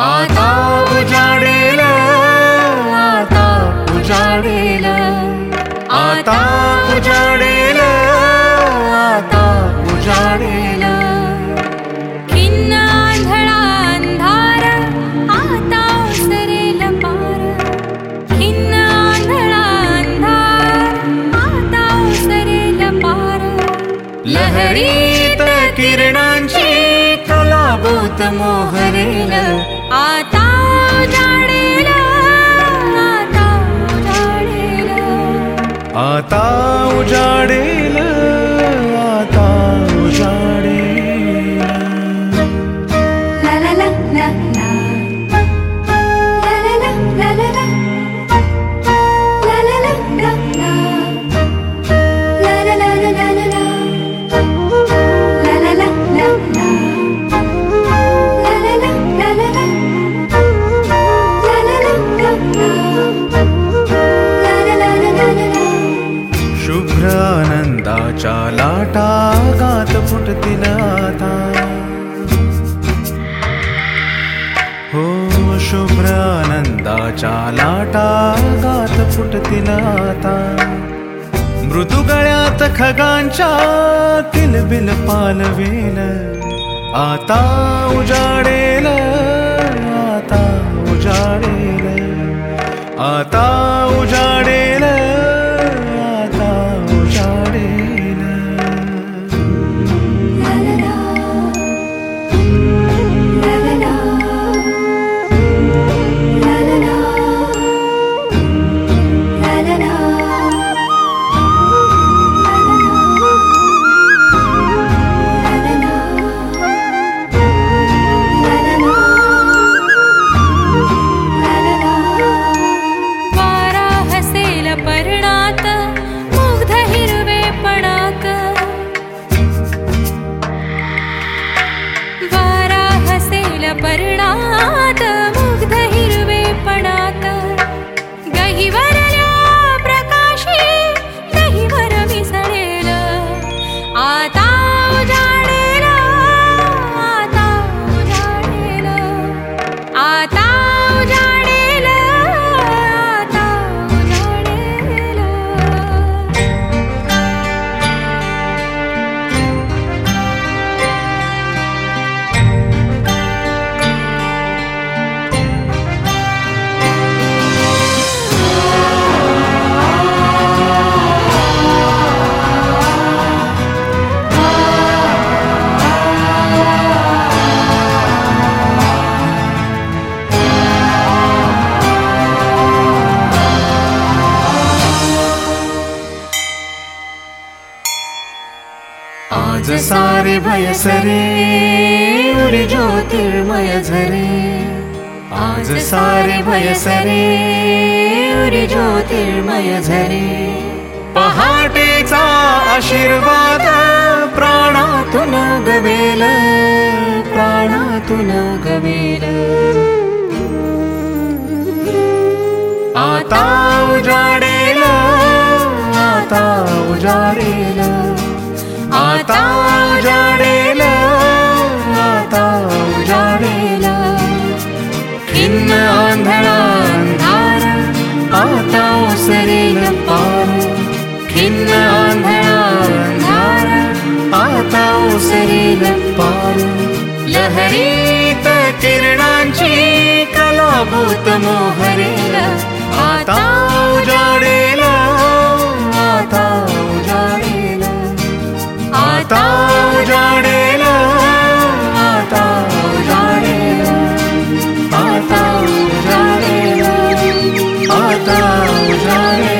आडेलेले ला पुजािन्ना धार आिन्ना झडा धार आ लहरीत किरणांची कलाभूत मोहरेल. आता जाणेला आता आडेला लाटा गात फुटतील आता हो शुभ्र आनंदाच्या लाटा गात फुटतील आता मृदू गळ्यात खगांच्या किलबिल पालवेल आता उजाडेल आज सारे भयसरे उरी ज्योतिर्मय झरे. आज सारे भयसरे उरी ज्योतिर्मय झरे. पहाटेचा आशीर्वाद प्राणातून गवेल प्राणातून गवेल. आता उजाडेल आता उजाडेल. आता उजाडेल खिन्न आंधळा अंधार आता ओसरेल पार। लहरीत किरणांची कलाभूत मोहरेल आता उजाडेल Natal já. É.